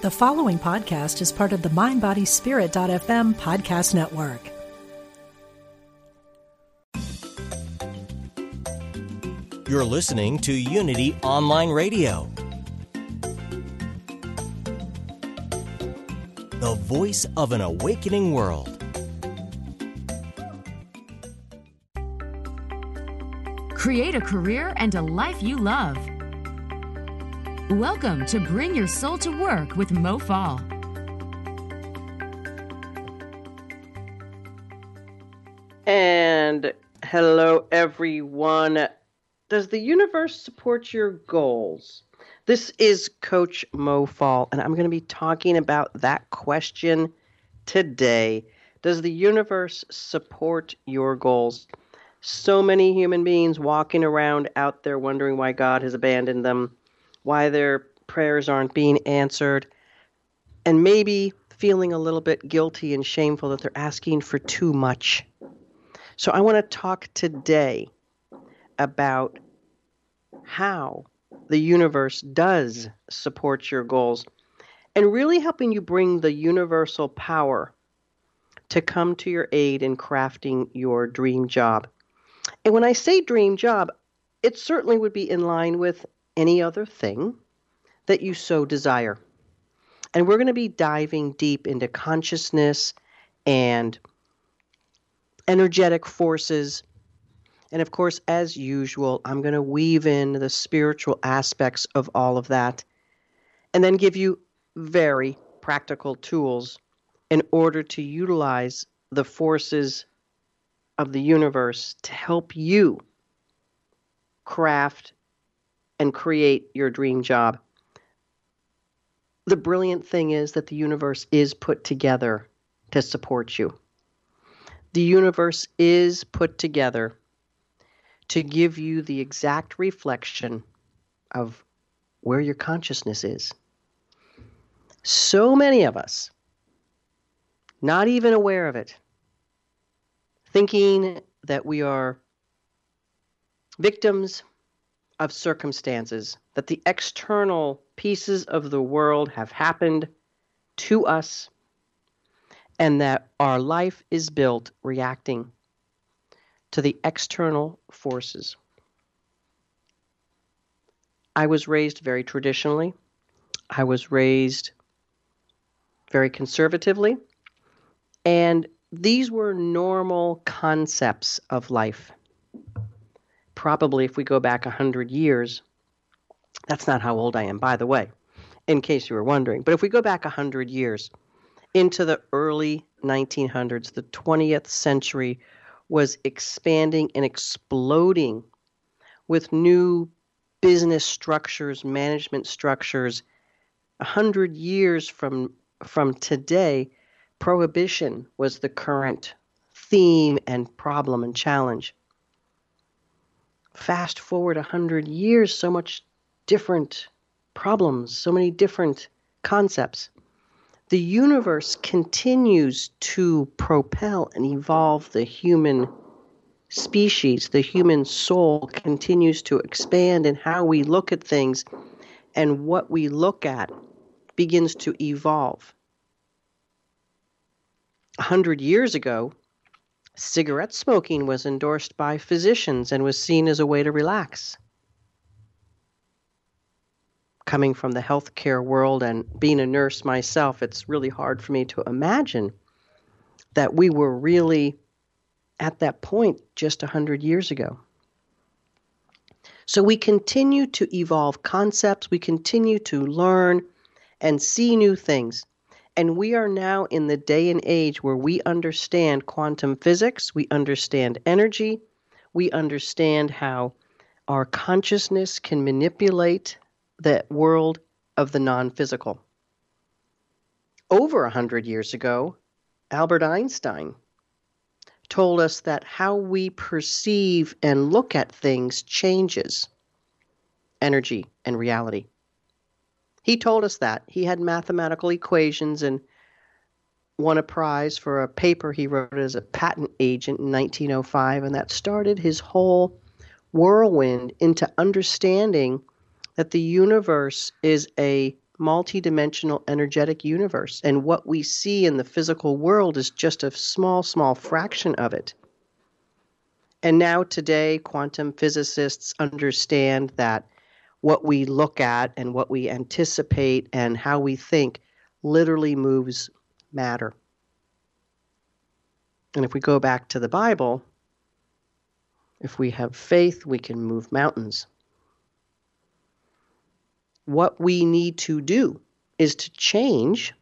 The following podcast is part of the MindBodySpirit.fm podcast network. You're listening to Unity Online Radio, the voice of an awakening world. Create a career and a life you love. Welcome to Bring Your Soul to Work with Mo Fall. And hello, everyone. Does the universe support your goals? This is Coach Mo Fall, and I'm going to be talking about that question today. Does the universe support your goals? So many human beings walking around out there wondering why God has abandoned them, why their prayers aren't being answered, and maybe feeling a little bit guilty and shameful that they're asking for too much. So, I want to talk today about how the universe does support your goals and really helping you bring the universal power to come to your aid in crafting your dream job. And when I say dream job, it certainly would be in line with any other thing that you so desire. And we're going to be diving deep into consciousness and energetic forces. And of course, as usual, I'm going to weave in the spiritual aspects of all of that and then give you very practical tools in order to utilize the forces of the universe to help you craft and create your dream job. The brilliant thing is that the universe is put together to support you. The universe is put together to give you the exact reflection of where your consciousness is. So many of us, not even aware of it, thinking that we are victims of circumstances, that the external pieces of the world have happened to us, and that our life is built reacting to the external forces. I was raised very traditionally. I was raised very conservatively. And these were normal concepts of life. Probably, if we go back 100 years, that's not how old I am, by the way, in case you were wondering. But if we go back 100 years into the early 1900s, the 20th century was expanding and exploding with new business structures, management structures. A hundred years from from today, prohibition was the current theme and problem and challenge. Fast forward a hundred years, so much different problems, so many different concepts. The universe continues to propel and evolve the human species. The human soul continues to expand in how we look at things, and what we look at begins to evolve. A hundred years ago, cigarette smoking was endorsed by physicians and was seen as a way to relax. Coming from the healthcare world and being a nurse myself, it's really hard for me to imagine that we were really at that point just a 100 years ago. So we continue to evolve concepts, we continue to learn and see new things. And we are now in the day and age where we understand quantum physics, we understand energy, we understand how our consciousness can manipulate the world of the non physical. Over a hundred years ago, Albert Einstein told us that how we perceive and look at things changes energy and reality. He told us that. He had mathematical equations and won a prize for a paper he wrote as a patent agent in 1905, and that started his whole whirlwind into understanding that the universe is a multidimensional energetic universe. And what we see in the physical world is just a small, small fraction of it. And now, today, quantum physicists understand that what we look at and what we anticipate and how we think literally moves matter. And if we go back to the Bible, if we have faith, we can move mountains. What we need to do is to change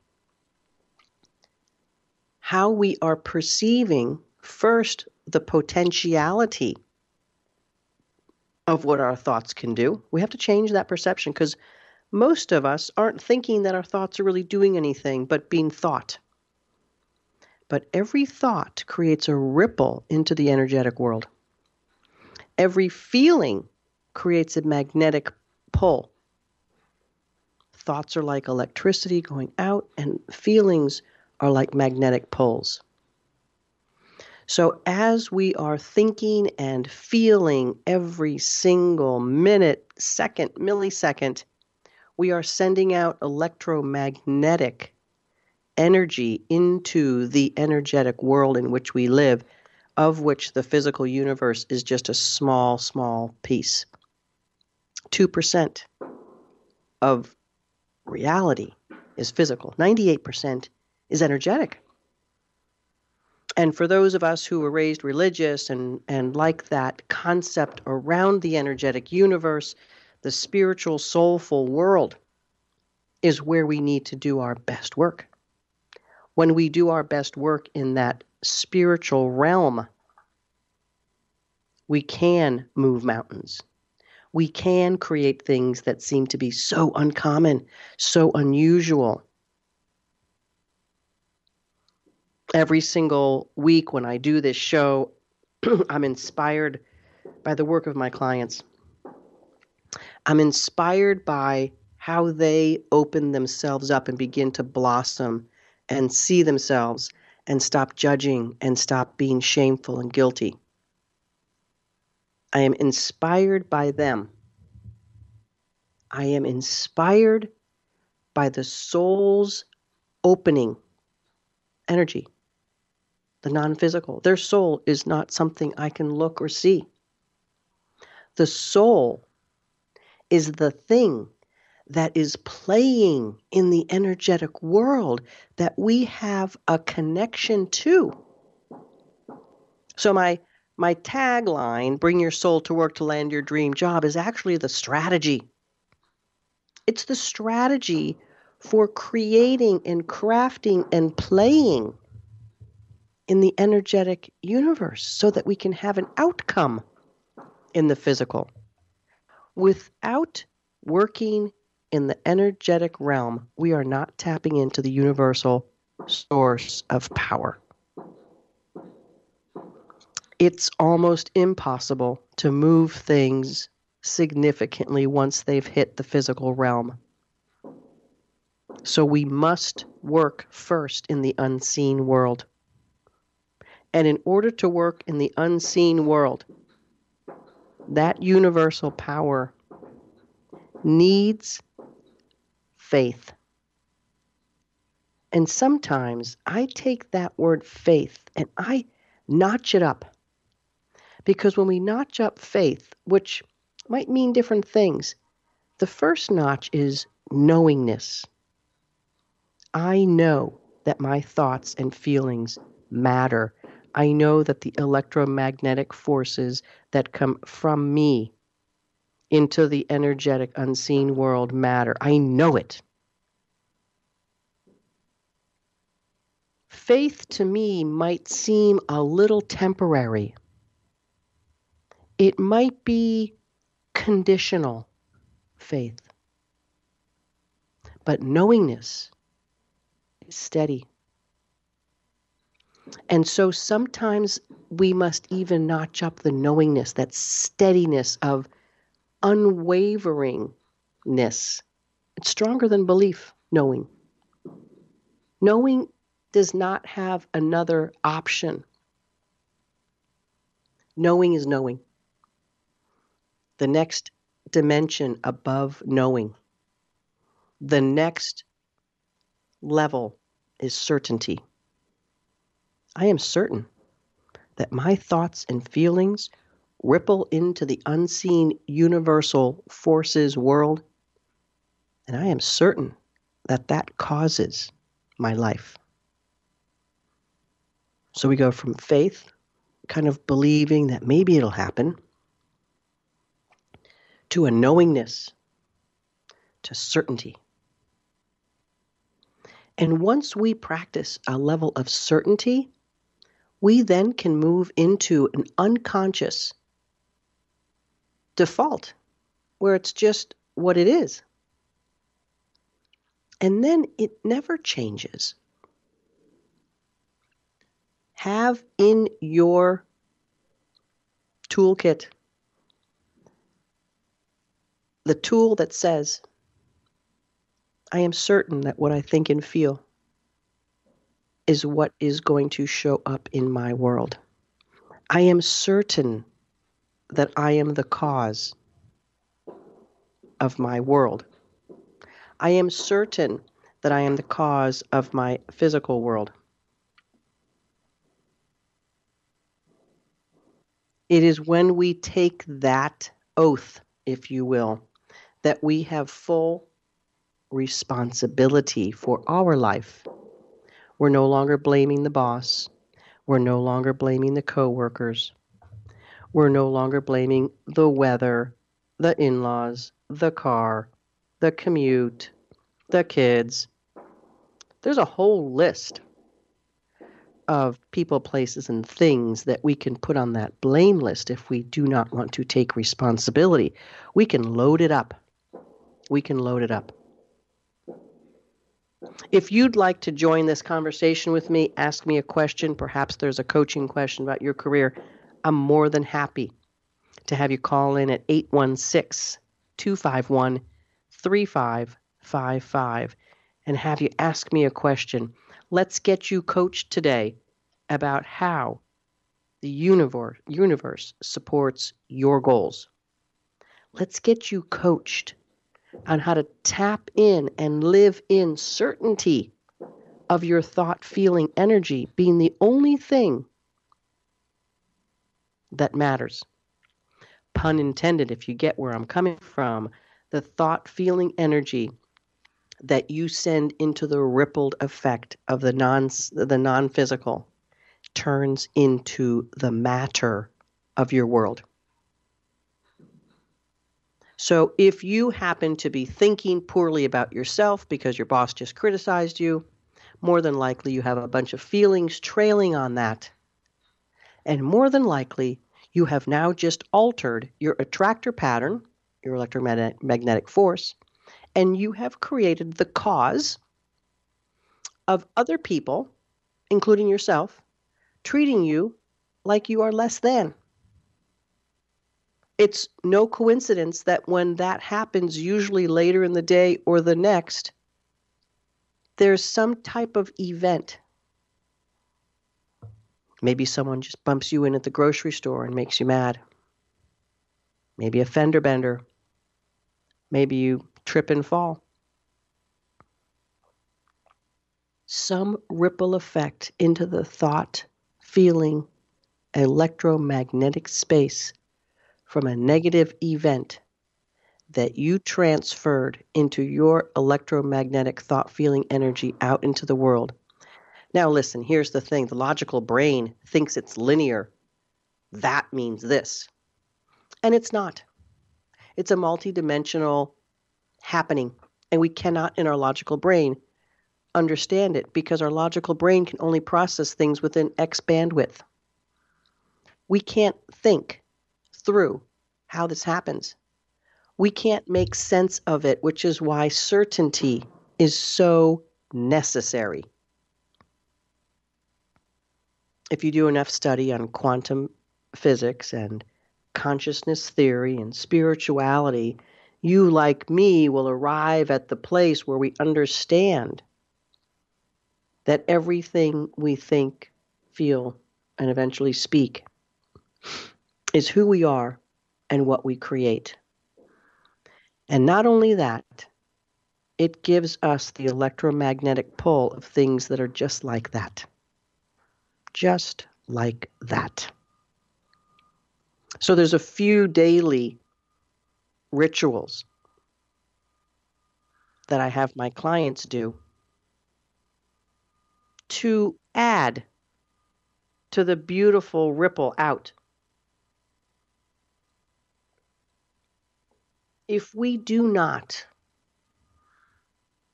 how we are perceiving first the potentiality of what our thoughts can do. We have to change that perception because most of us aren't thinking that our thoughts are really doing anything but being thought. But every thought creates a ripple into the energetic world. Every feeling creates a magnetic pull. Thoughts are like electricity going out, and feelings are like magnetic pulls. So, as we are thinking and feeling every single minute, second, millisecond, we are sending out electromagnetic energy into the energetic world in which we live, of which the physical universe is just a small, small piece. 2% of reality is physical, 98% is energetic. And for those of us who were raised religious and, and like that concept around the energetic universe, the spiritual, soulful world is where we need to do our best work when we do our best work in that spiritual realm, we can move mountains. We can create things that seem to be so uncommon, so unusual. Every single week when I do this show, I'm inspired by the work of my clients. I'm inspired by how they open themselves up and begin to blossom and see themselves and stop judging and stop being shameful and guilty. I am inspired by them. I am inspired by the soul's opening energy, the non physical. Their soul is not something I can look or see. The soul is the thing that is playing in the energetic world that we have a connection to. So my my tagline, bring your soul to work to land your dream job is actually the strategy. It's the strategy for creating and crafting and playing in the energetic universe so that we can have an outcome in the physical. Without working in the energetic realm, we are not tapping into the universal source of power. It's almost impossible to move things significantly once they've hit the physical realm. So we must work first in the unseen world. And in order to work in the unseen world, that universal power needs faith. And sometimes I take that word faith and I notch it up. Because when we notch up faith, which might mean different things, the first notch is knowingness. I know that my thoughts and feelings matter. I know that the electromagnetic forces that come from me into the energetic, unseen world matter. I know it. Faith to me might seem a little temporary. It might be conditional faith. But knowingness is steady. And so sometimes we must even notch up the knowingness, that steadiness of unwaveringness. It's stronger than belief, knowing. Knowing does not have another option. Knowing is knowing. The next dimension above knowing The next level is certainty. I am certain that my thoughts and feelings ripple into the unseen universal forces world, and I am certain that that causes my life. So we go from faith, kind of believing that maybe it'll happen, to a knowingness, to certainty. And once we practice a level of certainty, we then can move into an unconscious default where it's just what it is. And then it never changes. Have in your toolkit the tool that says, I am certain that what I think and feel is what is going to show up in my world. I am certain that I am the cause of my world. I am certain that I am the cause of my physical world. It is when we take that oath, if you will, that we have full responsibility for our life. We're no longer blaming the boss. We're no longer blaming the coworkers. We're no longer blaming the weather, the in laws, the car, the commute, the kids. There's a whole list of people, places, and things that we can put on that blame list if we do not want to take responsibility. We can load it up. We can load it up. If you'd like to join this conversation with me, ask me a question. Perhaps there's a coaching question about your career. I'm more than happy to have you call in at 816 251 3555 and have you ask me a question. Let's get you coached today about how the universe, universe supports your goals. Let's get you coached on how to tap in and live in certainty of your thought feeling energy being the only thing that matters. Pun intended, if you get where I'm coming from, the thought feeling energy that you send into the rippled effect of the non the non-physical turns into the matter of your world. So if you happen to be thinking poorly about yourself because your boss just criticized you, more than likely you have a bunch of feelings trailing on that. And more than likely, you have now just altered your attractor pattern, your electromagnetic force, and you have created the cause of other people, including yourself, treating you like you are less than it's no coincidence that when that happens, usually later in the day or the next, there's some type of event. Maybe someone just bumps you in at the grocery store and makes you mad. Maybe a fender bender. Maybe you trip and fall. Some ripple effect into the thought, feeling, electromagnetic space from a negative event that you transferred into your electromagnetic thought feeling energy out into the world. Now, listen, here's the thing the logical brain thinks it's linear. That means this. And it's not. It's a multidimensional happening. And we cannot, in our logical brain, understand it because our logical brain can only process things within X bandwidth. We can't think through how this happens. We can't make sense of it, which is why certainty is so necessary. If you do enough study on quantum physics and consciousness theory and spirituality, you, like me, will arrive at the place where we understand that everything we think, feel, and eventually speak is who we are and what we create. And not only that, it gives us the electromagnetic pull of things that are just like that. Just like that. So there's a few daily rituals that I have my clients do to add to the beautiful ripple out. If we do not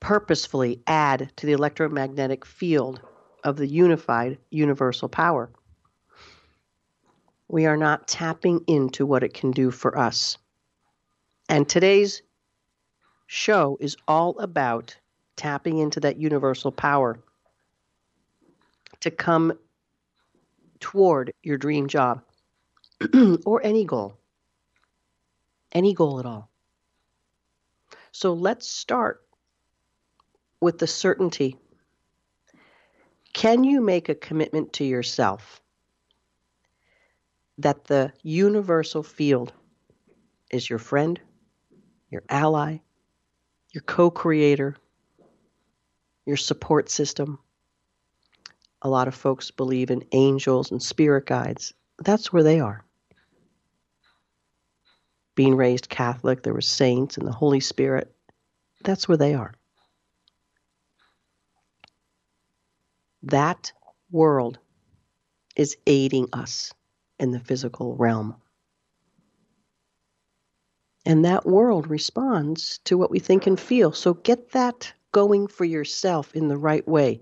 purposefully add to the electromagnetic field of the unified universal power, we are not tapping into what it can do for us. And today's show is all about tapping into that universal power to come toward your dream job or any goal, any goal at all. So let's start with the certainty. Can you make a commitment to yourself that the universal field is your friend, your ally, your co creator, your support system? A lot of folks believe in angels and spirit guides. That's where they are. Being raised Catholic, there were saints and the Holy Spirit. That's where they are. That world is aiding us in the physical realm. And that world responds to what we think and feel. So get that going for yourself in the right way.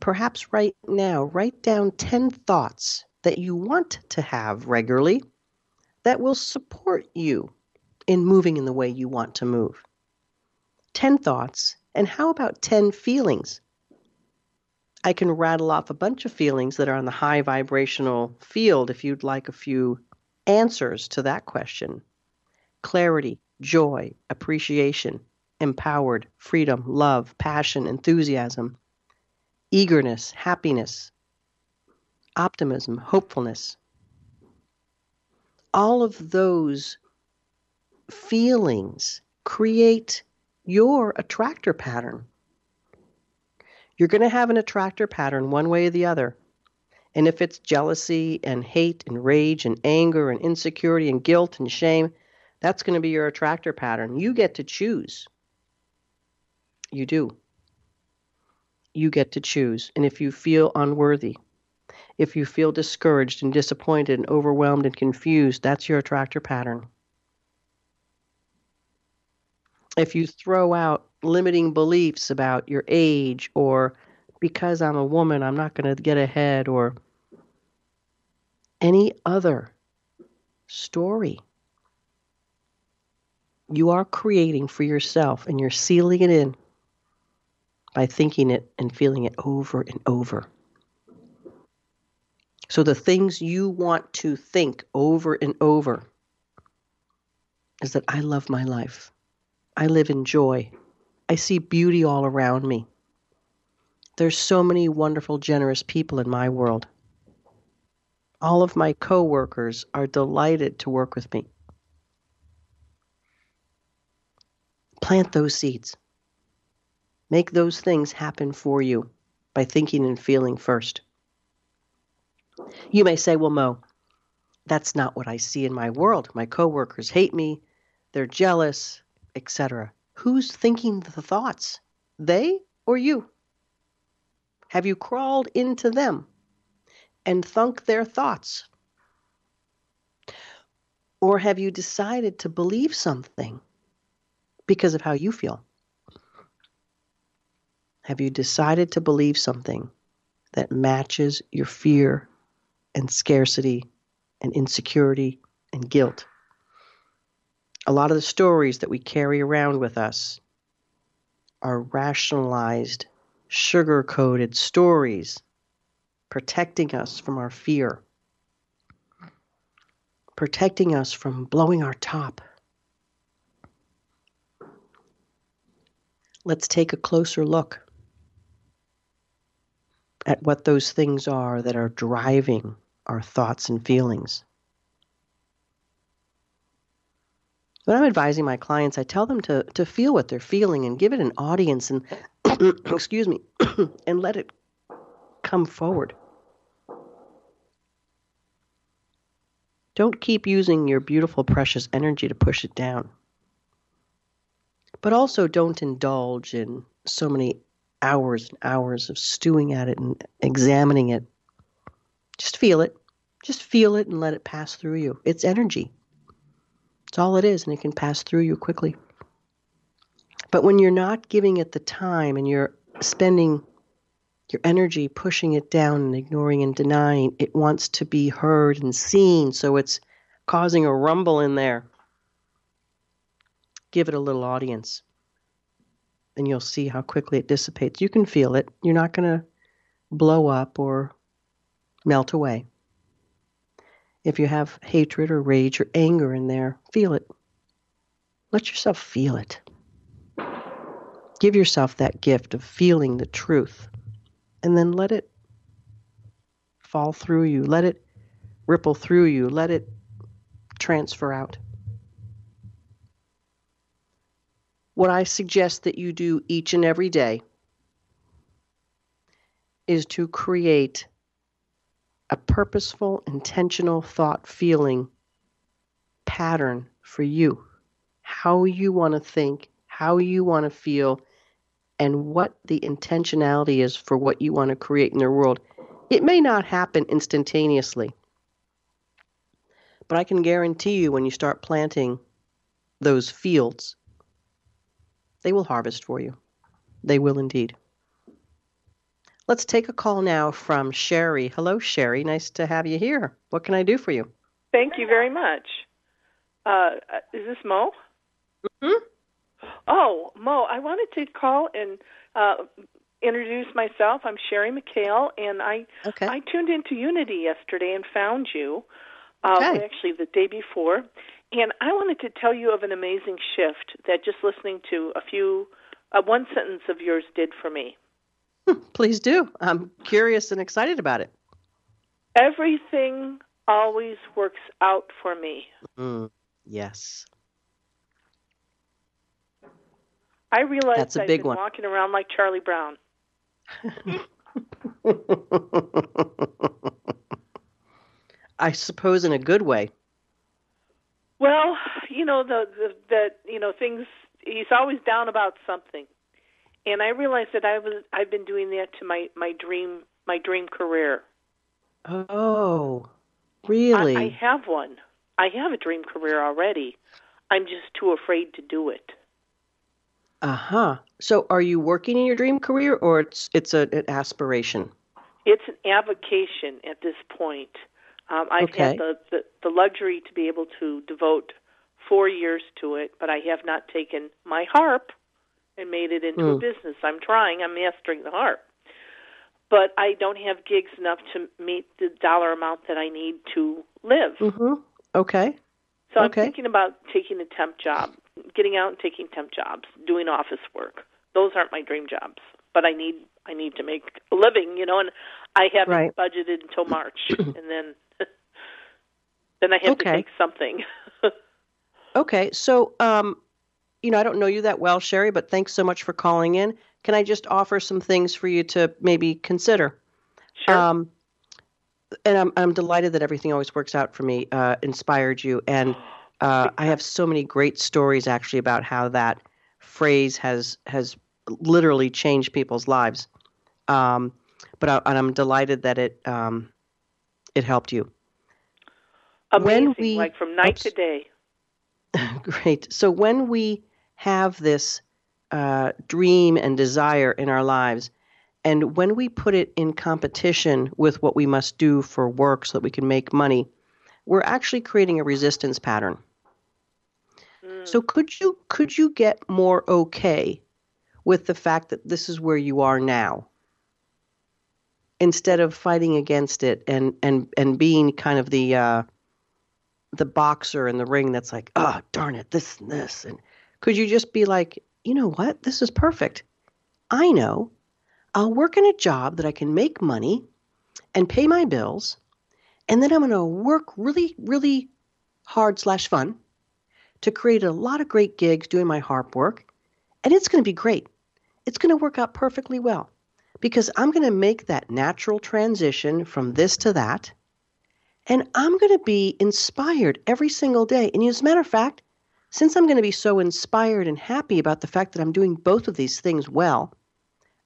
Perhaps right now, write down 10 thoughts that you want to have regularly that will support you in moving in the way you want to move. 10 thoughts, and how about 10 feelings? I can rattle off a bunch of feelings that are on the high vibrational field if you'd like a few answers to that question clarity, joy, appreciation, empowered, freedom, love, passion, enthusiasm, eagerness, happiness, optimism, hopefulness. All of those feelings create your attractor pattern. You're going to have an attractor pattern one way or the other. And if it's jealousy and hate and rage and anger and insecurity and guilt and shame, that's going to be your attractor pattern. You get to choose. You do. You get to choose. And if you feel unworthy, if you feel discouraged and disappointed and overwhelmed and confused, that's your attractor pattern. If you throw out limiting beliefs about your age or because I'm a woman, I'm not going to get ahead or any other story you are creating for yourself and you're sealing it in by thinking it and feeling it over and over. So the things you want to think over and over is that I love my life. I live in joy. I see beauty all around me. There's so many wonderful, generous people in my world. All of my coworkers are delighted to work with me. Plant those seeds. Make those things happen for you by thinking and feeling first. You may say, well, Mo, that's not what I see in my world. My coworkers hate me, they're jealous, etc. Who's thinking the thoughts? They or you? Have you crawled into them and thunk their thoughts? Or have you decided to believe something because of how you feel? Have you decided to believe something that matches your fear and scarcity and insecurity and guilt? A lot of the stories that we carry around with us are rationalized, sugar coated stories protecting us from our fear, protecting us from blowing our top let's take a closer look at what those things are that are driving our thoughts and feelings. when I'm advising my clients, I tell them to to feel what they're feeling and give it an audience and excuse me and let it come forward. Don't keep using your beautiful precious energy to push it down. But also don't indulge in so many hours and hours of stewing at it and examining it. Just feel it. Just feel it and let it pass through you. It's energy. It's all it is, and it can pass through you quickly. But when you're not giving it the time and you're spending your energy pushing it down and ignoring and denying, it wants to be heard and seen, so it's causing a rumble in there. Give it a little audience, and you'll see how quickly it dissipates. You can feel it. You're not going to blow up or melt away. If you have hatred or rage or anger in there, feel it. Let yourself feel it. Give yourself that gift of feeling the truth and then let it fall through you. Let it ripple through you. Let it transfer out. What I suggest that you do each and every day is to create a purposeful, intentional thought feeling pattern for you. How you want to think, how you want to feel, and what the intentionality is for what you want to create in the world. It may not happen instantaneously, but I can guarantee you when you start planting those fields, they will harvest for you. They will indeed. Let's take a call now from Sherry. Hello, Sherry. Nice to have you here. What can I do for you? Thank you very much. Uh, is this Mo? hmm Oh, Mo, I wanted to call and uh, introduce myself. I'm Sherry McHale, and I Okay. I tuned into Unity yesterday and found you. Uh, Okay. Actually, the day before, and I wanted to tell you of an amazing shift that just listening to a few, uh, one sentence of yours did for me. Please do. I'm curious and excited about it. Everything always works out for me. Mm, yes. I realized That's a I've big been one. walking around like Charlie Brown. I suppose in a good way. Well, you know the, the that you know things. He's always down about something, and I realized that I was I've been doing that to my my dream my dream career. Oh, really? I, I have one. I have a dream career already. I'm just too afraid to do it. Uh huh. So, are you working in your dream career, or it's it's a, an aspiration? It's an avocation at this point. Um, I've Okay. had the, the the luxury to be able to devote four years to it, but I have not taken my harp and made it into a Mm. business. I'm trying. I'm mastering the harp, but I don't have gigs enough to meet the dollar amount that I need to live. Mm-hmm. Okay. So I'm thinking about taking a temp job, getting out and taking temp jobs, doing office work. Those aren't my dream jobs, but I need I need to make a living, you know, and I haven't Right. budgeted until March, and then then I have to Okay. take something. Okay. So, um, you know, I don't know you that well, Sherry, but thanks so much for calling in. Can I just offer some things for you to maybe consider? sure. Um, and I'm I'm delighted that everything always works out for me. Uh, inspired you, and uh, I have so many great stories actually about how that phrase has has literally changed people's lives. Um, but I, and I'm delighted that it um, it helped you. Amazing, when we- like from night oops. to day. Great. So when we have this uh, dream and desire in our lives, and when we put it in competition with what we must do for work so that we can make money, we're actually creating a resistance pattern. Mm. So could you could you get more okay with the fact that this is where you are now? Instead of fighting against it and and and being kind of the uh, the boxer in the ring that's like, oh darn it, this and this, and could you just be like, you know what, this is perfect. I know, I'll work in a job that I can make money and pay my bills, and then I'm going to work really, really hard slash fun to create a lot of great gigs doing my harp work, and it's going to be great. It's going to work out perfectly well because I'm going to make that natural transition from this to that. And I'm going to be inspired every single day. And as a matter of fact, since I'm going to be so inspired and happy about the fact that I'm doing both of these things well,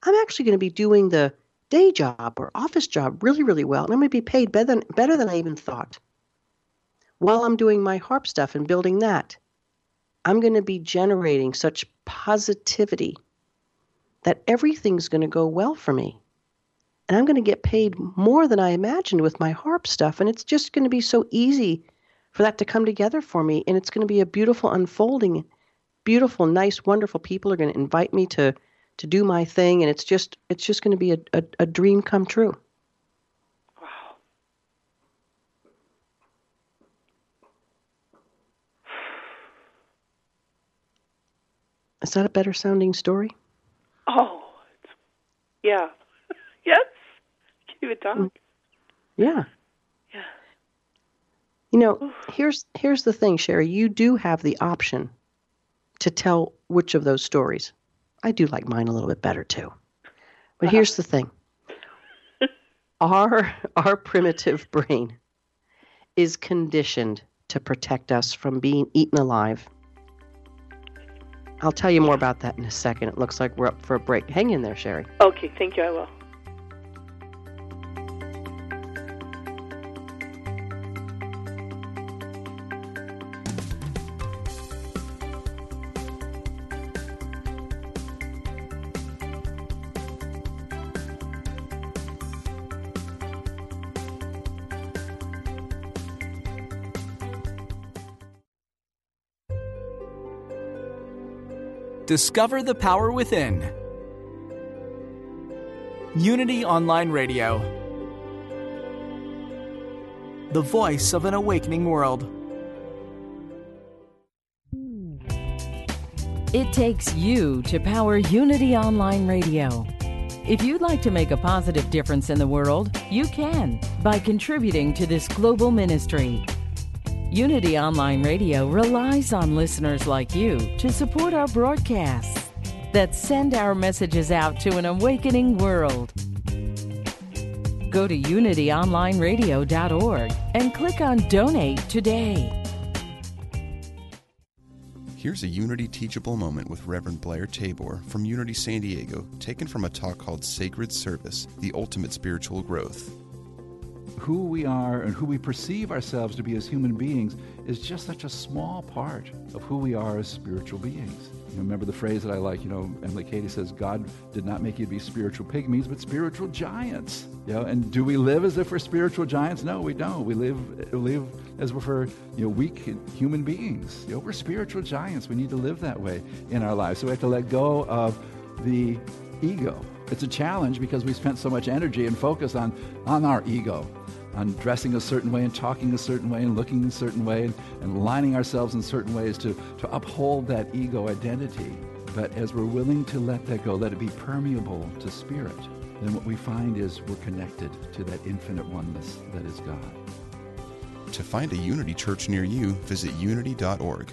I'm actually going to be doing the day job or office job really, really well. And I'm going to be paid better than, better than I even thought. While I'm doing my harp stuff and building that, I'm going to be generating such positivity that everything's going to go well for me. And I'm going to get paid more than I imagined with my harp stuff. And it's just going to be so easy for that to come together for me. And it's going to be a beautiful unfolding. Beautiful, nice, wonderful people are going to invite me to to do my thing and it's just it's just going to be a, a, a dream come true Wow. is that a better sounding story Oh, yeah. yes. Keep it talking. yeah Yeah. You know here's here's the thing sherry. You do have the option to tell which of those stories. I do like mine a little bit better too. But here's the thing. Our our primitive brain is conditioned to protect us from being eaten alive. I'll tell you more about that in a second. It looks like we're up for a break. Hang in there sherry. Okay, thank you. I will. Discover the power within. Unity Online Radio. The voice of an awakening world. It takes you to power Unity Online Radio. If you'd like to make a positive difference in the world, you can by contributing to this global ministry. Unity Online Radio relies on listeners like you to support our broadcasts that send our messages out to an awakening world. Go to unityonlineradio.org and click on Donate today. Here's a Unity teachable moment with Reverend Blair Tabor from Unity San Diego, taken from a talk called Sacred Service The Ultimate Spiritual Growth. Who we are and who we perceive ourselves to be as human beings is just such a small part of who we are as spiritual beings. You remember the phrase that I like, you know, Emilie Cady says, God did not make you to be spiritual pygmies, but spiritual giants. You know, and do we live as if we're spiritual giants? No, we don't. We live, live as if we're you know, weak human beings. You know, we're spiritual giants. We need to live that way in our lives. So we have to let go of the ego. It's a challenge because we spent so much energy and focus on, on our ego, on dressing a certain way and talking a certain way and looking a certain way and, and lining ourselves in certain ways to, to uphold that ego identity. But as we're willing to let that go, let it be permeable to spirit, then what we find is we're connected to that infinite oneness that is God. To find a Unity church near you, visit unity.org.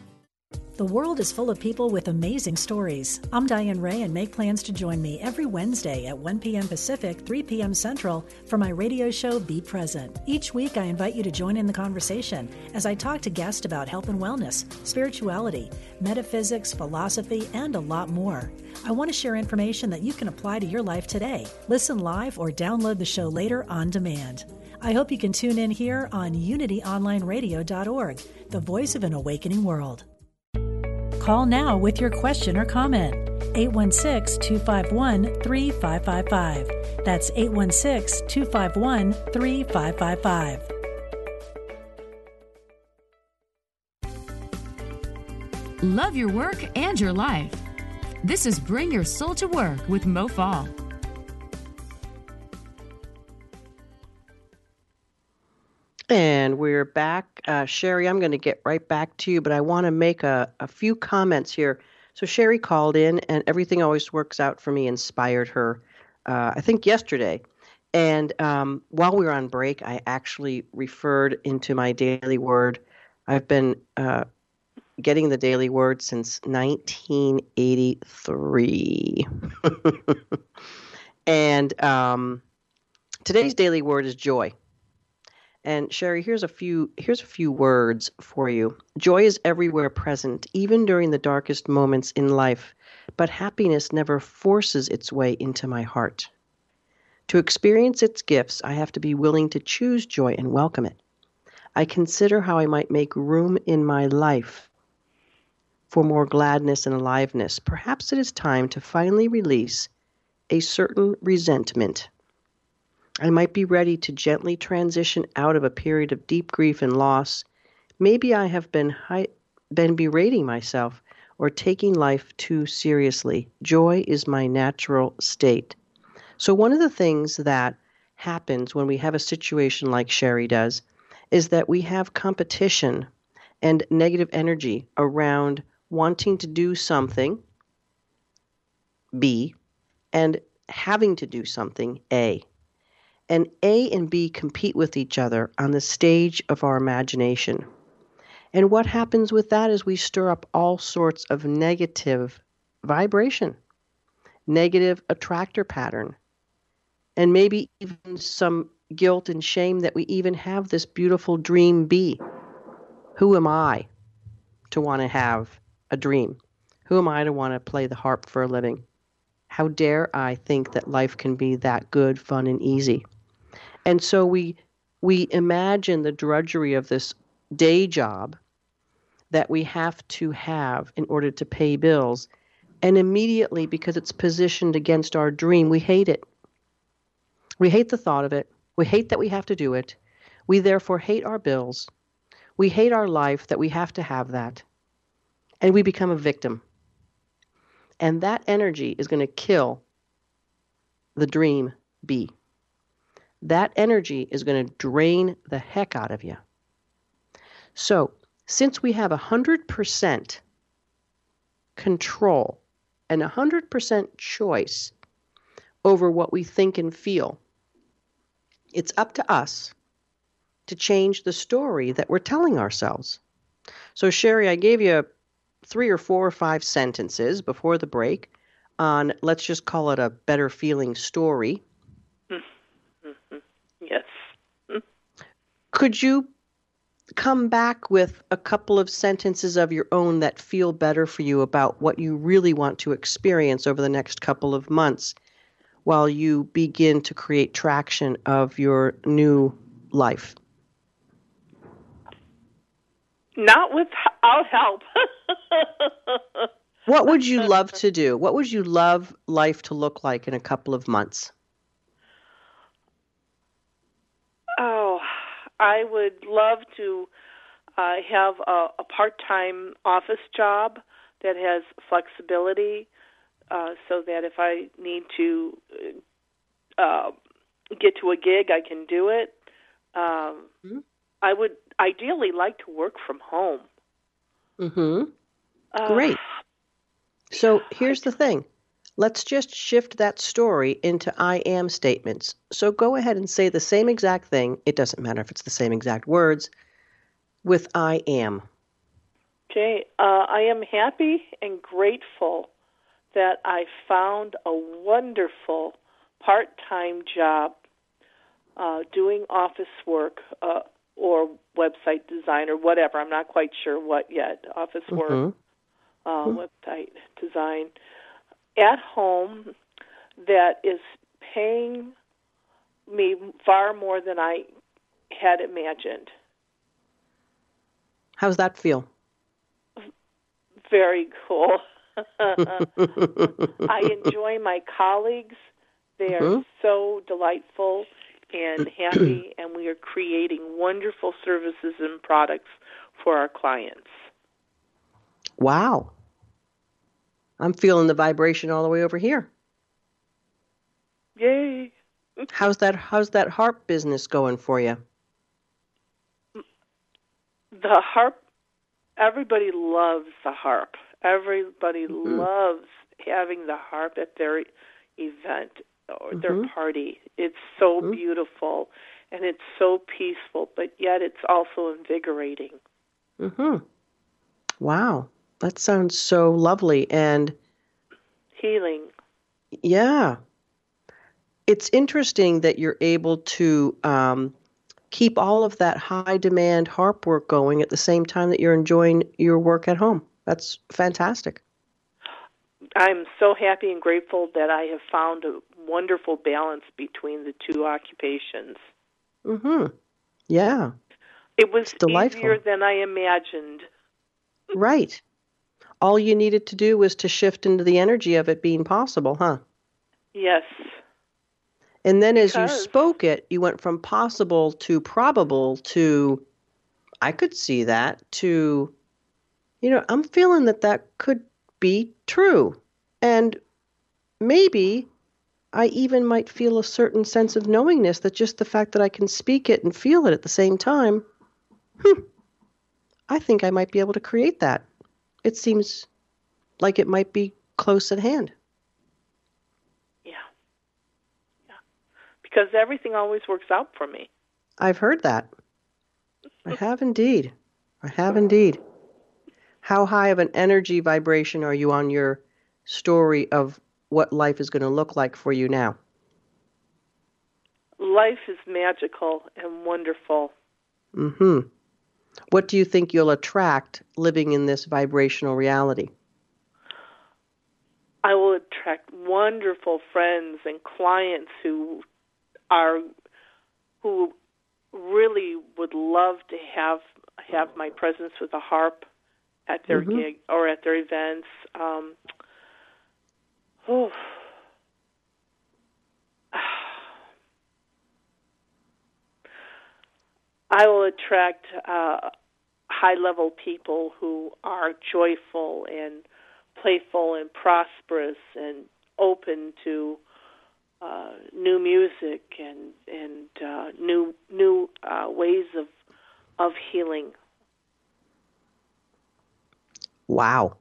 The world is full of people with amazing stories. I'm Diane Ray and make plans to join me every Wednesday at 1 p.m. Pacific, 3 p.m. Central for my radio show Be Present. Each week, I invite you to join in the conversation as I talk to guests about health and wellness, spirituality, metaphysics, philosophy, and a lot more. I want to share information that you can apply to your life today. Listen live or download the show later on demand. I hope you can tune in here on unityonlineradio.org, the voice of an awakening world. Call now with your question or comment. 816 251 3555. That's 816 251 3555. Love your work and your life. This is Bring Your Soul to Work with Mo Fall. And we're back. Uh, Sherry, I'm going to get right back to you, but I want to make a, a few comments here. So, Sherry called in, and everything always works out for me, inspired her, uh, I think, yesterday. And um, while we were on break, I actually referred into my daily word. I've been uh, getting the daily word since 1983. and um, today's daily word is joy. And Sherry, here's a few here's a few words for you. Joy is everywhere present, even during the darkest moments in life, but happiness never forces its way into my heart. To experience its gifts, I have to be willing to choose joy and welcome it. I consider how I might make room in my life for more gladness and aliveness. Perhaps it is time to finally release a certain resentment I might be ready to gently transition out of a period of deep grief and loss. Maybe I have been, been berating myself or taking life too seriously. Joy is my natural state. So, one of the things that happens when we have a situation like Sherry does is that we have competition and negative energy around wanting to do something, B, and having to do something, A and A and B compete with each other on the stage of our imagination. And what happens with that is we stir up all sorts of negative vibration, negative attractor pattern, and maybe even some guilt and shame that we even have this beautiful dream B. Who am I to want to have a dream? Who am I to want to play the harp for a living? How dare I think that life can be that good, fun, and easy? And so we we imagine the drudgery of this day job that we have to have in order to pay bills. And immediately, because it's positioned against our dream, we hate it. We hate the thought of it. We hate that we have to do it. We therefore hate our bills. We hate our life that we have to have that. And we become a victim. And that energy is going to kill the dream B that energy is going to drain the heck out of you. So, since we have 100% control and 100% choice over what we think and feel, it's up to us to change the story that we're telling ourselves. So, Sherry, I gave you three or four or five sentences before the break on, let's just call it a better feeling story Could you come back with a couple of sentences of your own that feel better for you about what you really want to experience over the next couple of months while you begin to create traction of your new life? Not without help. what would you love to do? What would you love life to look like in a couple of months? Oh, I would love to uh, have a, a part-time office job that has flexibility, uh, so that if I need to uh, get to a gig, I can do it. Um, mm-hmm. I would ideally like to work from home. Mm-hmm. Uh, Great. So here's the thing. Let's just shift that story into I am statements. So go ahead and say the same exact thing. It doesn't matter if it's the same exact words with I am. Okay, uh, I am happy and grateful that I found a wonderful part time job uh, doing office work uh, or website design or whatever. I'm not quite sure what yet. Office work, Mhm. uh, Mhm. website design at home that is paying me far more than I had imagined. How's that feel? Very cool. I enjoy my colleagues. They are Mhm. so delightful and happy, and we are creating wonderful services and products for our clients. Wow. I'm feeling the vibration all the way over here. Yay! How's that how's that harp business going for you? The harp, everybody loves the harp. Everybody Mhm. loves having the harp at their event or their Mhm. party. It's so Mhm. beautiful and it's so peaceful, but yet it's also invigorating. Mhm. Wow. That sounds so lovely and Healing. yeah. It's interesting that you're able to um, keep all of that high demand harp work going at the same time that you're enjoying your work at home. That's fantastic. I'm so happy and grateful that I have found a wonderful balance between the two occupations. Mhm. Yeah. It was delightful. easier than I imagined. Right. All you needed to do was to shift into the energy of it being possible, huh? Yes. And then as you spoke it, you went from possible to probable to I could see that to you know, I'm feeling that that could be true. And maybe I even might feel a certain sense of knowingness that just the fact that I can speak it and feel it at the same time, hmm, I think I might be able to create that. It seems like it might be close at hand. Yeah. Yeah. Because everything always works out for me. I've heard that. I have indeed. I have indeed. How high of an energy vibration are you on your story of what life is going to look like for you now? Life is magical and wonderful. Mhm. What do you think you'll attract living in this vibrational reality? I will attract wonderful friends and clients who are who really would love to have have my presence with a harp at their Mhm. gig or at their events. Um, oh. I will attract uh, high level people who are joyful and playful and prosperous and open to uh, new music and and uh, new new uh, ways of of healing. Wow.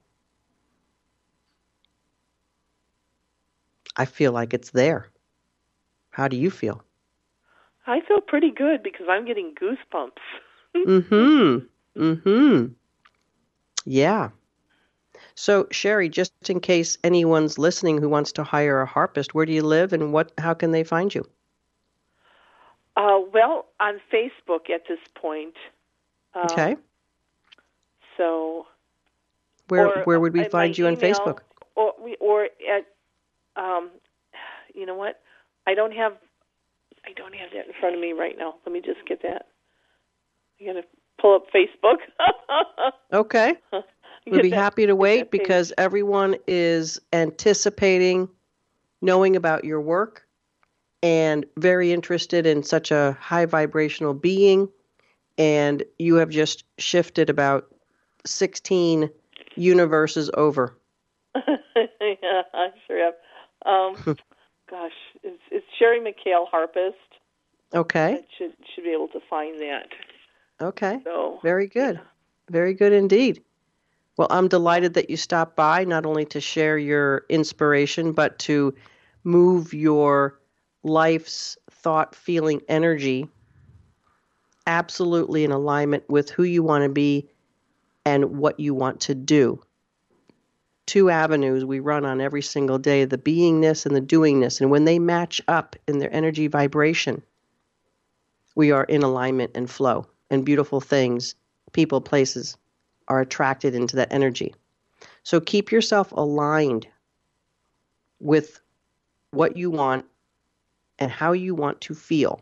I feel like it's there. How do you feel? I feel pretty good because I'm getting goosebumps. Mm-hmm. Mm-hmm. Yeah. So, Sherry, just in case anyone's listening who wants to hire a harpist, where do you live and what how can they find you? Uh, well, on Facebook at this point. Um, Okay. So. Where or, where would we uh, find you on Facebook? Or we or at, um, you know what? I don't have, I don't have that in front of me right now. Let me just get that. I gotta pull up Facebook. Okay. We'd be that- happy to wait because everyone is anticipating knowing about your work and very interested in such a high vibrational being. And you have just shifted about 16 universes over. yeah, I sure have. Um, gosh, it's, it's Sherry McHale Harpist. Okay. I should should be able to find that. Okay. So Very good. Very good indeed. Well, I'm delighted that you stopped by, not only to share your inspiration, but to move your life's thought, feeling, energy absolutely in alignment with who you want to be and what you want to do. Two avenues we run on every single day the beingness and the doingness. And when they match up in their energy vibration, we are in alignment and flow, and beautiful things, people, places are attracted into that energy. So keep yourself aligned with what you want and how you want to feel,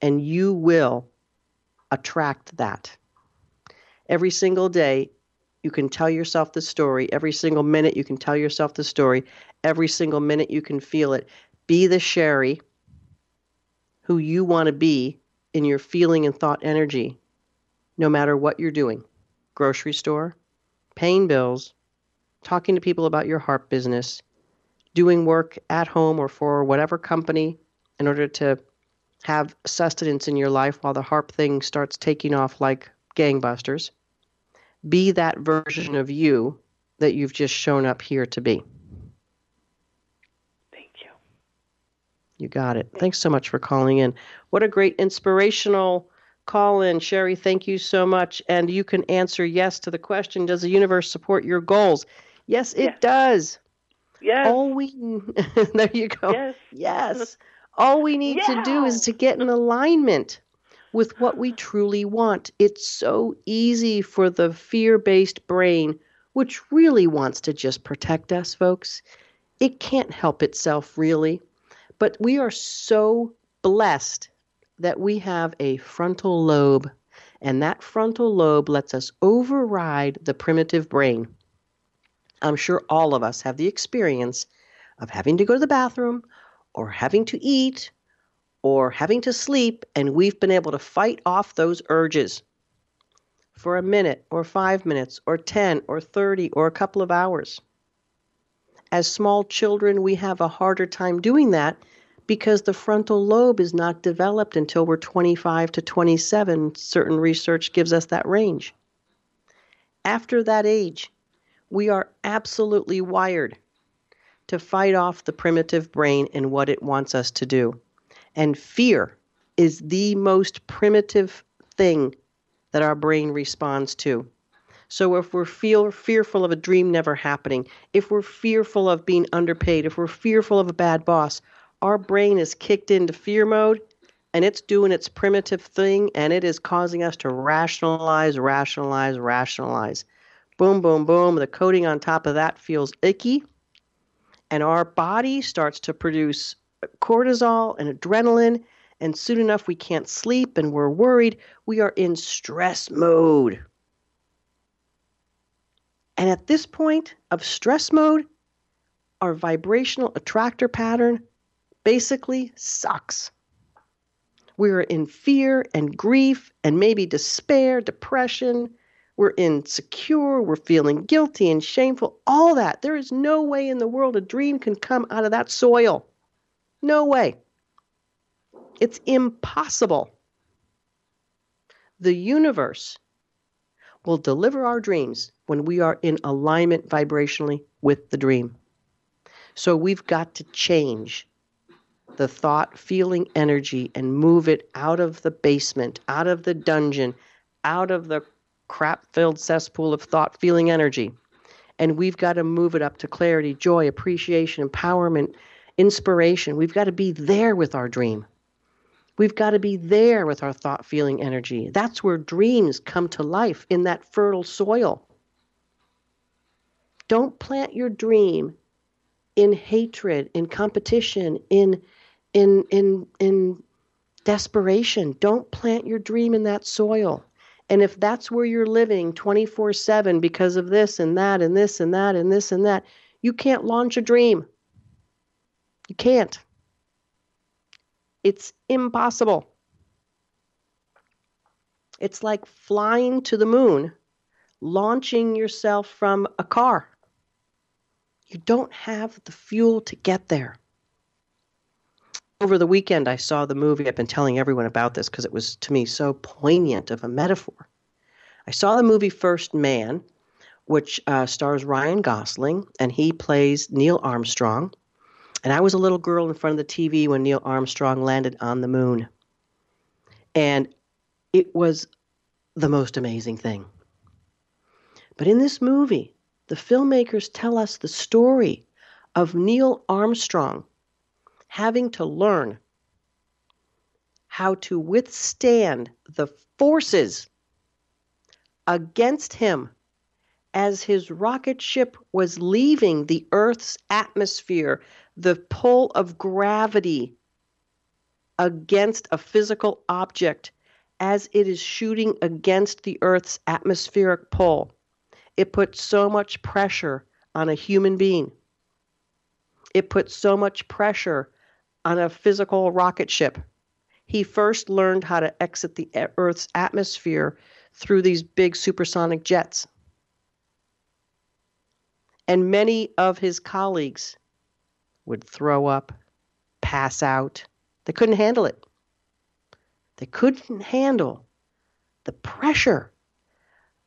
and you will attract that. Every single day, you can tell yourself the story. Every single minute, you can tell yourself the story. Every single minute, you can feel it. Be the Sherry who you want to be in your feeling and thought energy, no matter what you're doing grocery store, paying bills, talking to people about your heart business, doing work at home or for whatever company in order to have sustenance in your life while the harp thing starts taking off like gangbusters. Be that version of you that you've just shown up here to be. Thank you. You got it. Thanks so much for calling in. What a great inspirational call in. Sherry, thank you so much. And you can answer yes to the question Does the universe support your goals? Yes, it yes. does. Yes. All we there you go. Yes. Yes. All we need to do is to get in alignment with what we truly want. It's so easy for the fear-based brain, which really wants to just protect us, folks. It can't help itself really. But we are so blessed that we have a frontal lobe, and that frontal lobe lets us override the primitive brain. I'm sure all of us have the experience of having to go to the bathroom or having to eat or having to sleep, and we've been able to fight off those urges for a minute or five minutes or 10 or 30 or a couple of hours. As small children, we have a harder time doing that because the frontal lobe is not developed until we're 25 to 27. Certain research gives us that range. After that age, we are absolutely wired to fight off the primitive brain and what it wants us to do. And fear is the most primitive thing that our brain responds to. So if we're feel fearful of a dream never happening, if we're fearful of being underpaid, if we're fearful of a bad boss, our brain is kicked into fear mode and it's doing its primitive thing and it is causing us to rationalize, rationalize, rationalize. Boom, boom, boom. The coating on top of that feels icky. And our body starts to produce cortisol and adrenaline. And soon enough, we can't sleep and we're worried. We are in stress mode. And at this point of stress mode, our vibrational attractor pattern basically sucks. We're in fear and grief and maybe despair, depression. We're insecure. We're feeling guilty and shameful. All that. There is no way in the world a dream can come out of that soil. No way. It's impossible. The universe will deliver our dreams when we are in alignment vibrationally with the dream. So we've got to change the thought feeling energy and move it out of the basement, out of the dungeon, out of the crap filled cesspool of thought feeling energy. And we've got to move it up to clarity, joy, appreciation, empowerment, inspiration. We've got to be there with our dream. We've got to be there with our thought feeling energy. That's where dreams come to life in that fertile soil. Don't plant your dream in hatred, in competition, in in in in desperation. Don't plant your dream in that soil. And if that's where you're living 24 7 because of this and that and this and that and this and that, you can't launch a dream. You can't. It's impossible. It's like flying to the moon, launching yourself from a car. You don't have the fuel to get there over the weekend, I saw the movie. I've been telling everyone about this because it was to me so poignant of a metaphor. I saw the movie First Man, which uh, stars Ryan Gosling, and he plays Neil Armstrong. And I was a little girl in front of the TV when Neil Armstrong landed on the moon. And it was the most amazing thing. But in this movie, the filmmakers tell us the story of Neil Armstrong having to learn how to withstand the forces against him as his rocket ship was leaving the Earth's atmosphere, the pull of gravity against a physical object as it is shooting against the Earth's atmospheric pull. It puts so much pressure on a human being. It puts so much pressure on a physical rocket ship. He first learned how to exit the Earth's atmosphere through these big supersonic jets. And many of his colleagues would throw up, pass out. They couldn't handle it. They couldn't handle the pressure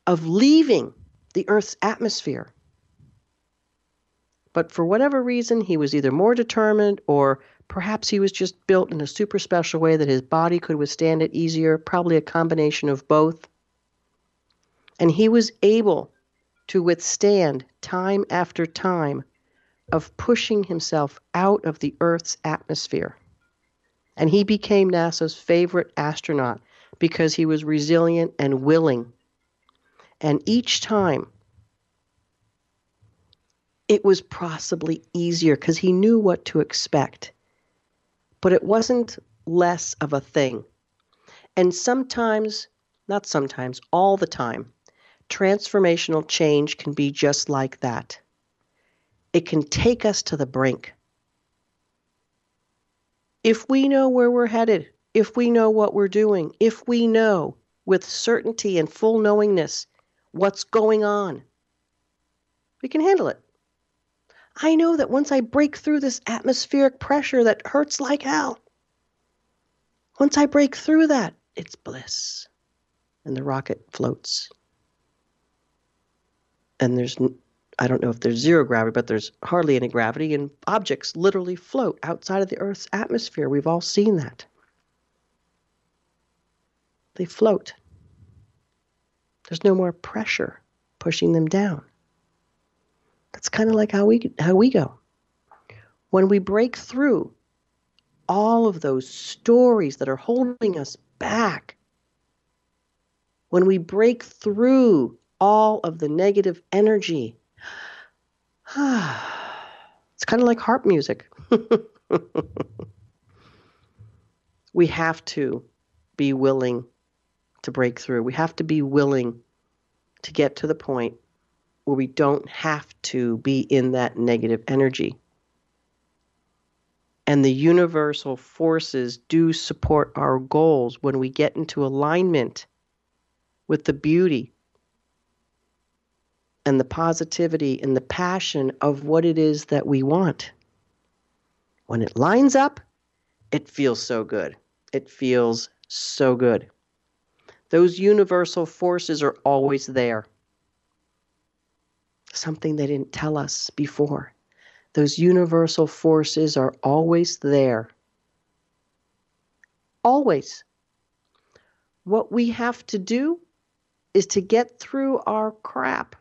of leaving the Earth's atmosphere. But for whatever reason, he was either more determined or perhaps he was just built in a super special way that his body could withstand it easier, probably a combination of both. And he was able to withstand time after time of pushing himself out of the Earth's atmosphere. And he became NASA's favorite astronaut because he was resilient and willing. And each time, it was possibly easier because he knew what to expect. But it wasn't less of a thing. And sometimes, not sometimes, all the time, transformational change can be just like that. It can take us to the brink if we know where we're headed, if we know what we're doing, if we know with certainty and full knowingness what's going on, we can handle it. I know that once I break through this atmospheric pressure that hurts like hell, once I break through that, it's bliss. And the rocket floats. And there's I don't know if there's zero gravity, but there's hardly any gravity, and objects literally float outside of the Earth's atmosphere. We've all seen that. They float. There's no more pressure pushing them down. That's kind of like how we how we go. When we break through all of those stories that are holding us back, when we break through all of the negative energy it's kind of like harp music. we have to be willing to break through. We have to be willing to get to the point where we don't have to be in that negative energy. And the universal forces do support our goals when we get into alignment with the beauty and the positivity and the passion of what it is that we want. When it lines up, it feels so good. It feels so good. Those universal forces are always there. Something they didn't tell us before. Those universal forces are always there. Always. What we have to do is to get through our crap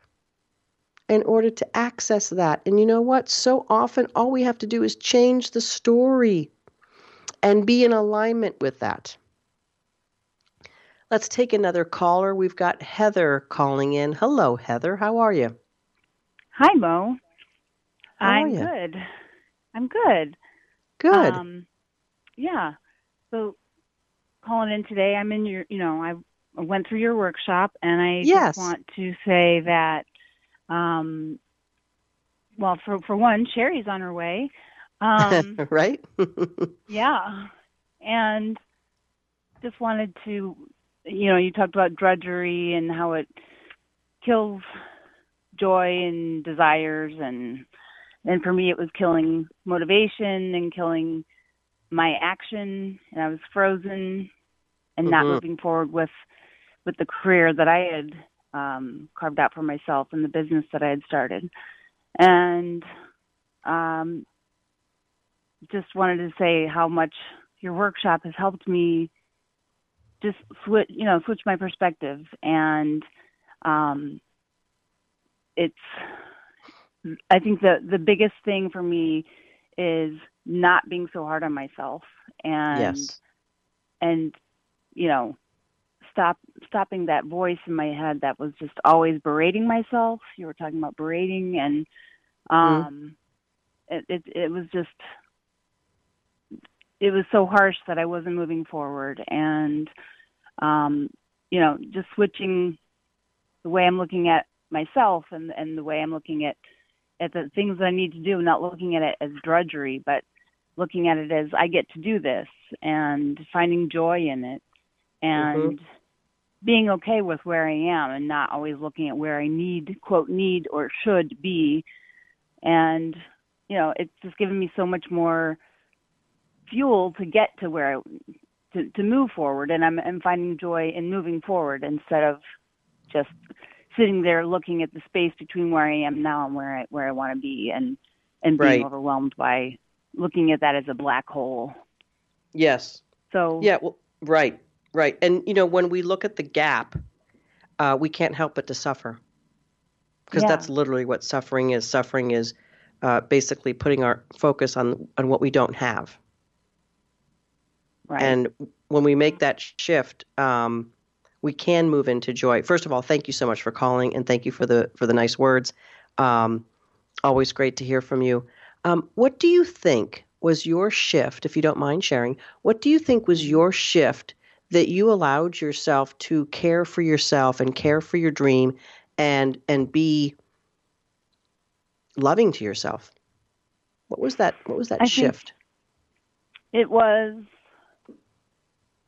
in order to access that. And you know what? So often, all we have to do is change the story and be in alignment with that. Let's take another caller. We've got Heather calling in. Hello, Heather. How are you? Hi, Mo. How I'm good. I'm good. Good. Um, yeah. So calling in today, I'm in your. You know, I went through your workshop, and I Yes. just want to say that. Um, well, for for one, Sherry's on her way. Um, right? yeah, and just wanted to, you know, you talked about drudgery and how it kills joy and desires, and and for me, it was killing motivation and killing my action, and I was frozen and not Mhm. moving forward with with the career that I had um, carved out for myself and the business that I had started, and um, just wanted to say how much your workshop has helped me just switch, you know, switch my perspective and um, it's I think the the biggest thing for me is not being so hard on myself and Yes. and you know stop stopping that voice in my head that was just always berating myself. You were talking about berating and um it, it it was just it was so harsh that I wasn't moving forward. And um you know just switching the way I'm looking at myself and and the way I'm looking at at the things that I need to do not looking at it as drudgery but looking at it as I get to do this and finding joy in it. And being okay with where I am and not always looking at where I need quote need or should be and you know it's just given me so much more fuel to get to where I, to to move forward and I'm I'm finding joy in moving forward instead of just sitting there looking at the space between where I am now and where I where I want to be and and being Right. overwhelmed by looking at that as a black hole. Yes. So Yeah, well, right, right. And you know, when we look at the gap, uh, we can't help but to suffer, because Yeah. that's literally what suffering is. Suffering is uh, basically putting our focus on on what we don't have. Right. And when we make that shift, um, we can move into joy. First of all, thank you so much for calling, and thank you for the for the nice words. Um, always great to hear from you. Um, what do you think was your shift, if you don't mind sharing? What do you think was your shift that you allowed yourself to care for yourself and care for your dream, and and be loving to yourself? What was that? What was that I shift? It was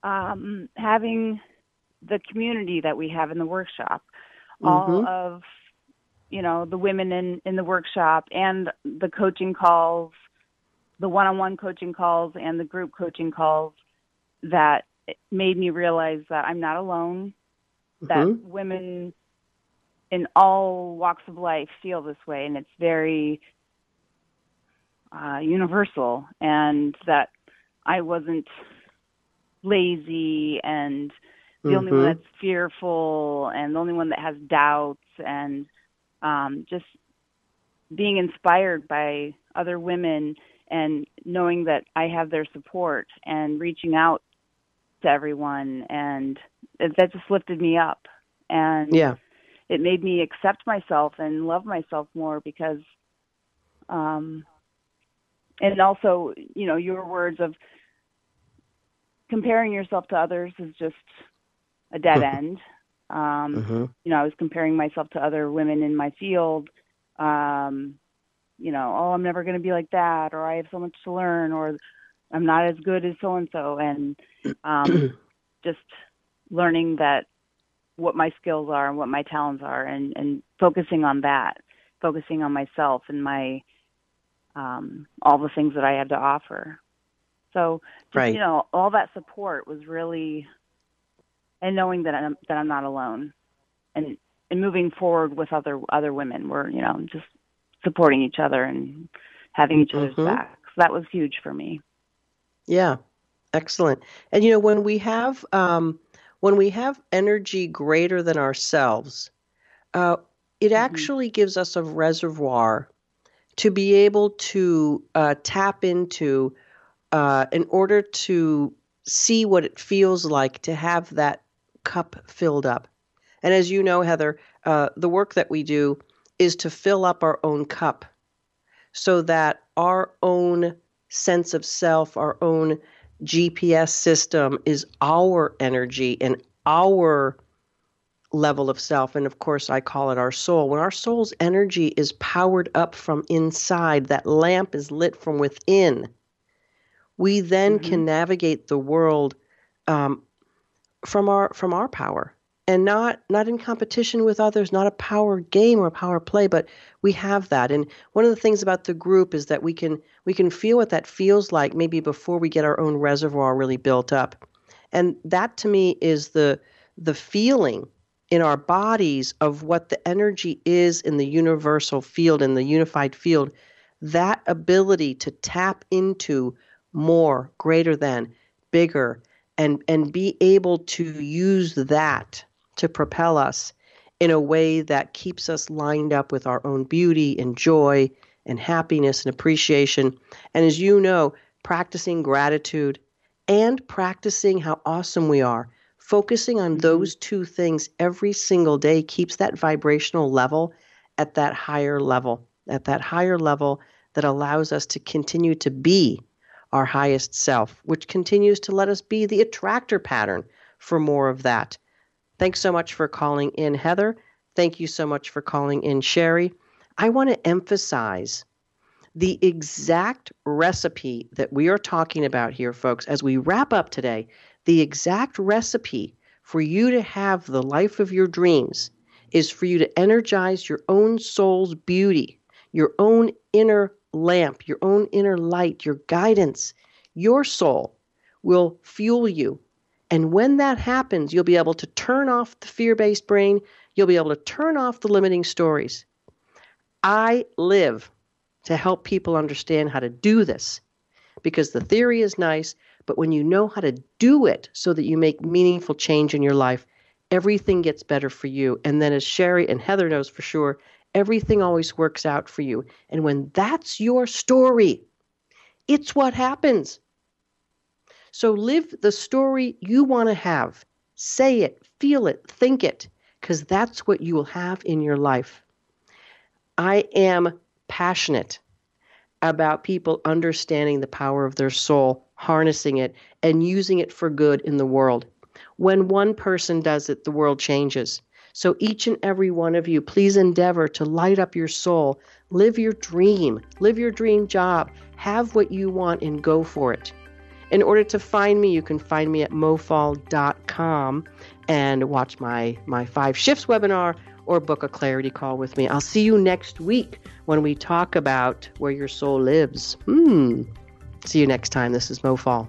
um, having the community that we have in the workshop, all Mhm. of you know the women in in the workshop and the coaching calls, the one-on-one coaching calls and the group coaching calls that made me realize that I'm not alone. That Mhm. women in all walks of life feel this way, and it's very uh, universal, and that I wasn't lazy and the only one Mhm. that's fearful and the only one that has doubts and um, just being inspired by other women and knowing that I have their support and reaching out to everyone and it, that just lifted me up and Yeah. it made me accept myself and love myself more because um and also you know your words of comparing yourself to others is just a dead end um Mhm. you know i was comparing myself to other women in my field um you know oh i'm never going to be like that or i have so much to learn or i'm not as good as so and so and um just learning that what my skills are and what my talents are and and focusing on that focusing on myself and my um all the things that I had to offer so just, Right. you know all that support was really and knowing that I'm that I'm not alone and and moving forward with other other women we're you know just supporting each other and having each other's Mhm. backs that was huge for me Yeah, excellent. And you know, when we have um, when we have energy greater than ourselves, uh, it actually gives us a reservoir to be able to uh, tap into uh, in order to see what it feels like to have that cup filled up. And as you know, Heather, uh, the work that we do is to fill up our own cup so that our own sense of self, our own GPS system is our energy and our level of self. And of course, I call it our soul. When our soul's energy is powered up from inside, that lamp is lit from within, we then can navigate the world um, from our from our power and not not in competition with others not a power game or power play but we have that. And one of the things about the group is that we can we can feel what that feels like maybe before we get our own reservoir really built up. And that to me is the the feeling in our bodies of what the energy is in the universal field in the unified field that ability to tap into more greater than bigger and and be able to use that to propel us in a way that keeps us lined up with our own beauty and joy and happiness and appreciation. And as you know, practicing gratitude and practicing how awesome we are, focusing on mm-hmm. those two things every single day keeps that vibrational level at that higher level, at that higher level that allows us to continue to be our highest self, which continues to let us be the attractor pattern for more of that. Thanks so much for calling in, Heather. Thank you so much for calling in, Sherry. I want to emphasize the exact recipe that we are talking about here, folks, as we wrap up today. The exact recipe for you to have the life of your dreams is for you to energize your own soul's beauty, your own inner lamp, your own inner light, your guidance, your soul will fuel you. And when that happens, you'll be able to turn off the fear based brain. You'll be able to turn off the limiting stories. I live to help people understand how to do this because the theory is nice, but when you know how to do it so that you make meaningful change in your life, everything gets better for you. And then, as Sherry and Heather knows for sure, everything always works out for you. And when that's your story, it's what happens. So live the story you want to have. Say it, feel it, think it, because that's what you will have in your life. I am passionate about people understanding the power of their soul, harnessing it, and using it for good in the world. When one person does it, the world changes. So each and every one of you, please endeavor to light up your soul, live your dream, live your dream job, have what you want, and go for it. In order to find me, you can find me at mofall.com and watch my, my five shifts webinar or book a clarity call with me. I'll see you next week when we talk about where your soul lives. Hmm. See you next time. This is Mo Fall.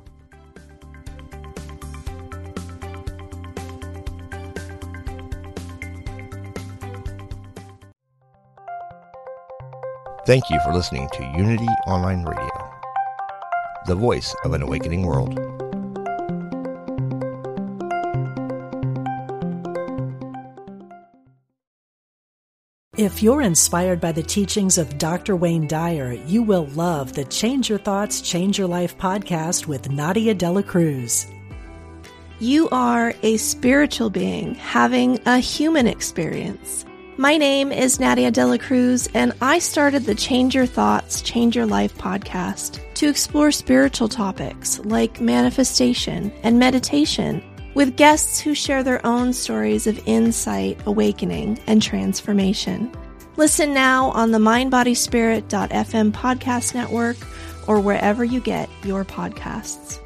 Thank you for listening to Unity Online Radio, the voice of an awakening world. If you're inspired by the teachings of Dr. Wayne Dyer, you will love the Change Your Thoughts, Change Your Life podcast with Nadia Dela Cruz. You are a spiritual being having a human experience. My name is Nadia Dela Cruz, and I started the Change Your Thoughts, Change Your Life podcast to explore spiritual topics like manifestation and meditation with guests who share their own stories of insight, awakening, and transformation. Listen now on the mindbodyspirit.fm podcast network or wherever you get your podcasts.